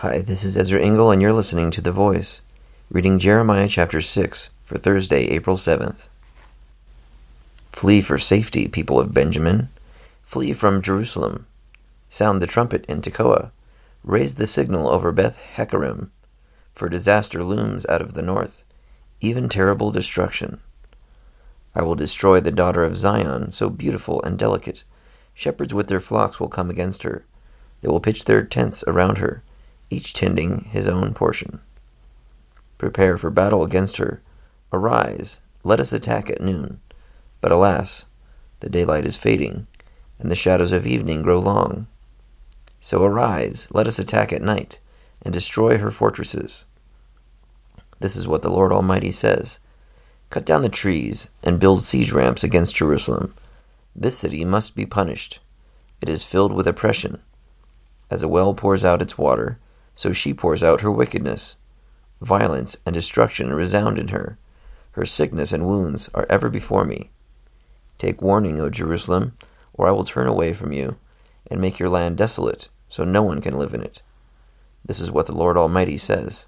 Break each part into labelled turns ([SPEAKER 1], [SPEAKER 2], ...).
[SPEAKER 1] Hi, this is Ezra Engel, and you're listening to The Voice, reading Jeremiah chapter 6 for Thursday, April 7th. Flee for safety, people of Benjamin. Flee from Jerusalem. Sound the trumpet in Tekoa. Raise the signal over Beth Hakkerem, for disaster looms out of the north, even terrible destruction. I will destroy the daughter of Zion, so beautiful and delicate. Shepherds with their flocks will come against her. They will pitch their tents around her each tending his own portion. Prepare for battle against her. Arise, let us attack at noon. But alas, the daylight is fading, and the shadows of evening grow long. So arise, let us attack at night, and destroy her fortresses. This is what the Lord Almighty says Cut down the trees, and build siege ramps against Jerusalem. This city must be punished. It is filled with oppression. As a well pours out its water, so she pours out her wickedness. Violence and destruction resound in her. Her sickness and wounds are ever before me. Take warning, O Jerusalem, or I will turn away from you, and make your land desolate, so no one can live in it. This is what the Lord Almighty says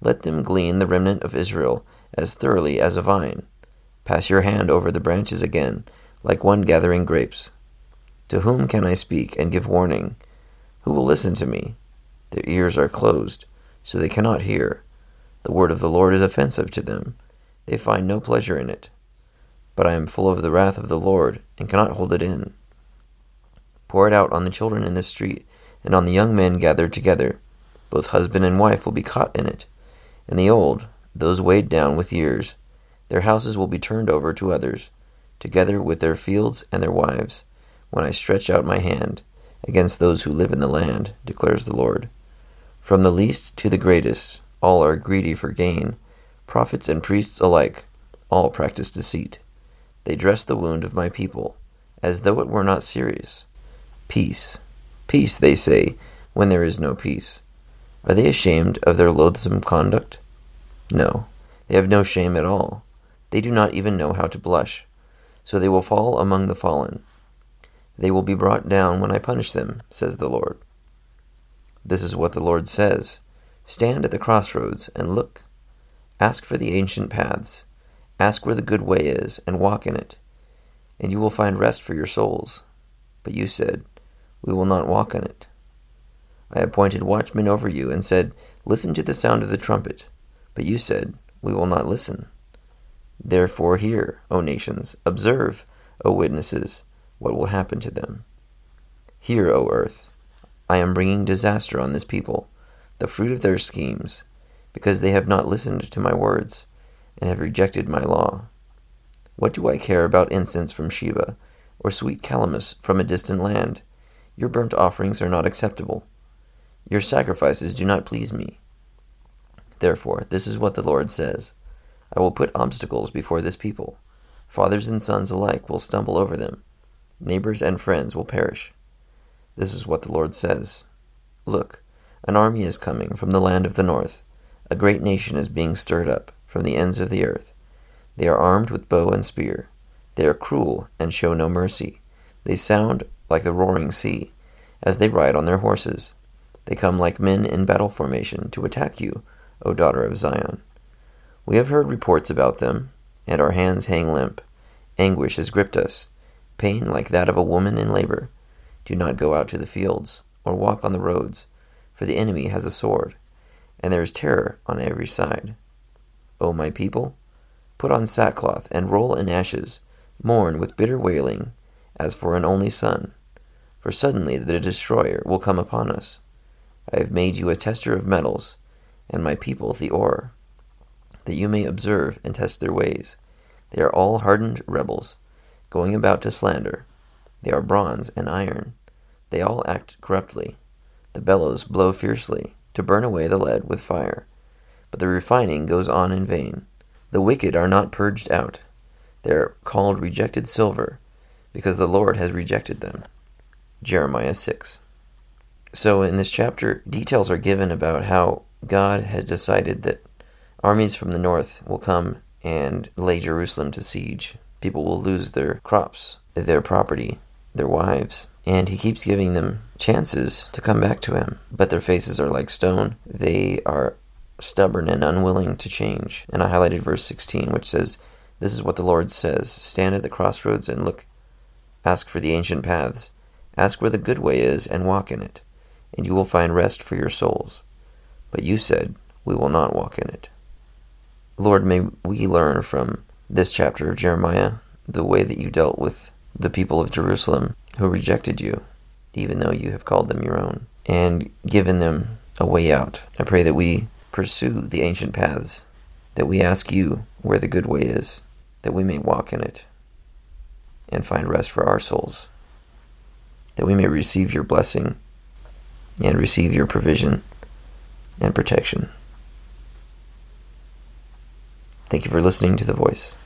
[SPEAKER 1] Let them glean the remnant of Israel as thoroughly as a vine. Pass your hand over the branches again, like one gathering grapes. To whom can I speak and give warning? Who will listen to me? Their ears are closed, so they cannot hear. The word of the Lord is offensive to them. They find no pleasure in it. But I am full of the wrath of the Lord, and cannot hold it in. Pour it out on the children in the street, and on the young men gathered together. Both husband and wife will be caught in it. And the old, those weighed down with years, their houses will be turned over to others, together with their fields and their wives, when I stretch out my hand against those who live in the land, declares the Lord. From the least to the greatest, all are greedy for gain. Prophets and priests alike, all practice deceit. They dress the wound of my people, as though it were not serious. Peace, peace, they say, when there is no peace. Are they ashamed of their loathsome conduct? No, they have no shame at all. They do not even know how to blush. So they will fall among the fallen. They will be brought down when I punish them, says the Lord. This is what the Lord says Stand at the crossroads and look. Ask for the ancient paths. Ask where the good way is, and walk in it. And you will find rest for your souls. But you said, We will not walk in it. I appointed watchmen over you, and said, Listen to the sound of the trumpet. But you said, We will not listen. Therefore, hear, O nations, observe, O witnesses, what will happen to them. Hear, O earth, I am bringing disaster on this people, the fruit of their schemes, because they have not listened to my words, and have rejected my law. What do I care about incense from Sheba, or sweet calamus from a distant land? Your burnt offerings are not acceptable. Your sacrifices do not please me. Therefore, this is what the Lord says I will put obstacles before this people. Fathers and sons alike will stumble over them. Neighbors and friends will perish. This is what the Lord says Look, an army is coming from the land of the north. A great nation is being stirred up from the ends of the earth. They are armed with bow and spear. They are cruel and show no mercy. They sound like the roaring sea as they ride on their horses. They come like men in battle formation to attack you, O daughter of Zion. We have heard reports about them, and our hands hang limp. Anguish has gripped us, pain like that of a woman in labor. Do not go out to the fields, or walk on the roads, for the enemy has a sword, and there is terror on every side. O my people, put on sackcloth and roll in ashes, mourn with bitter wailing, as for an only son. For suddenly the destroyer will come upon us. I have made you a tester of metals, and my people the ore, that you may observe and test their ways. They are all hardened rebels, going about to slander. They are bronze and iron, they all act corruptly. The bellows blow fiercely, to burn away the lead with fire. But the refining goes on in vain. The wicked are not purged out. They are called rejected silver, because the Lord has rejected them. Jeremiah 6. So, in this chapter, details are given about how God has decided that armies from the north will come and lay Jerusalem to siege. People will lose their crops, their property, their wives, And he keeps giving them chances to come back to him, but their faces are like stone. They are stubborn and unwilling to change. And I highlighted verse 16, which says, This is what the Lord says Stand at the crossroads and look, ask for the ancient paths, ask where the good way is, and walk in it, and you will find rest for your souls. But you said, We will not walk in it. Lord, may we learn from this chapter of Jeremiah the way that you dealt with the people of Jerusalem who rejected you, even though you have called them your own, and given them a way out. I pray that we pursue the ancient paths, that we ask you where the good way is, that we may walk in it and find rest for our souls, that we may receive your blessing and receive your provision and protection. Thank you for listening to The Voice.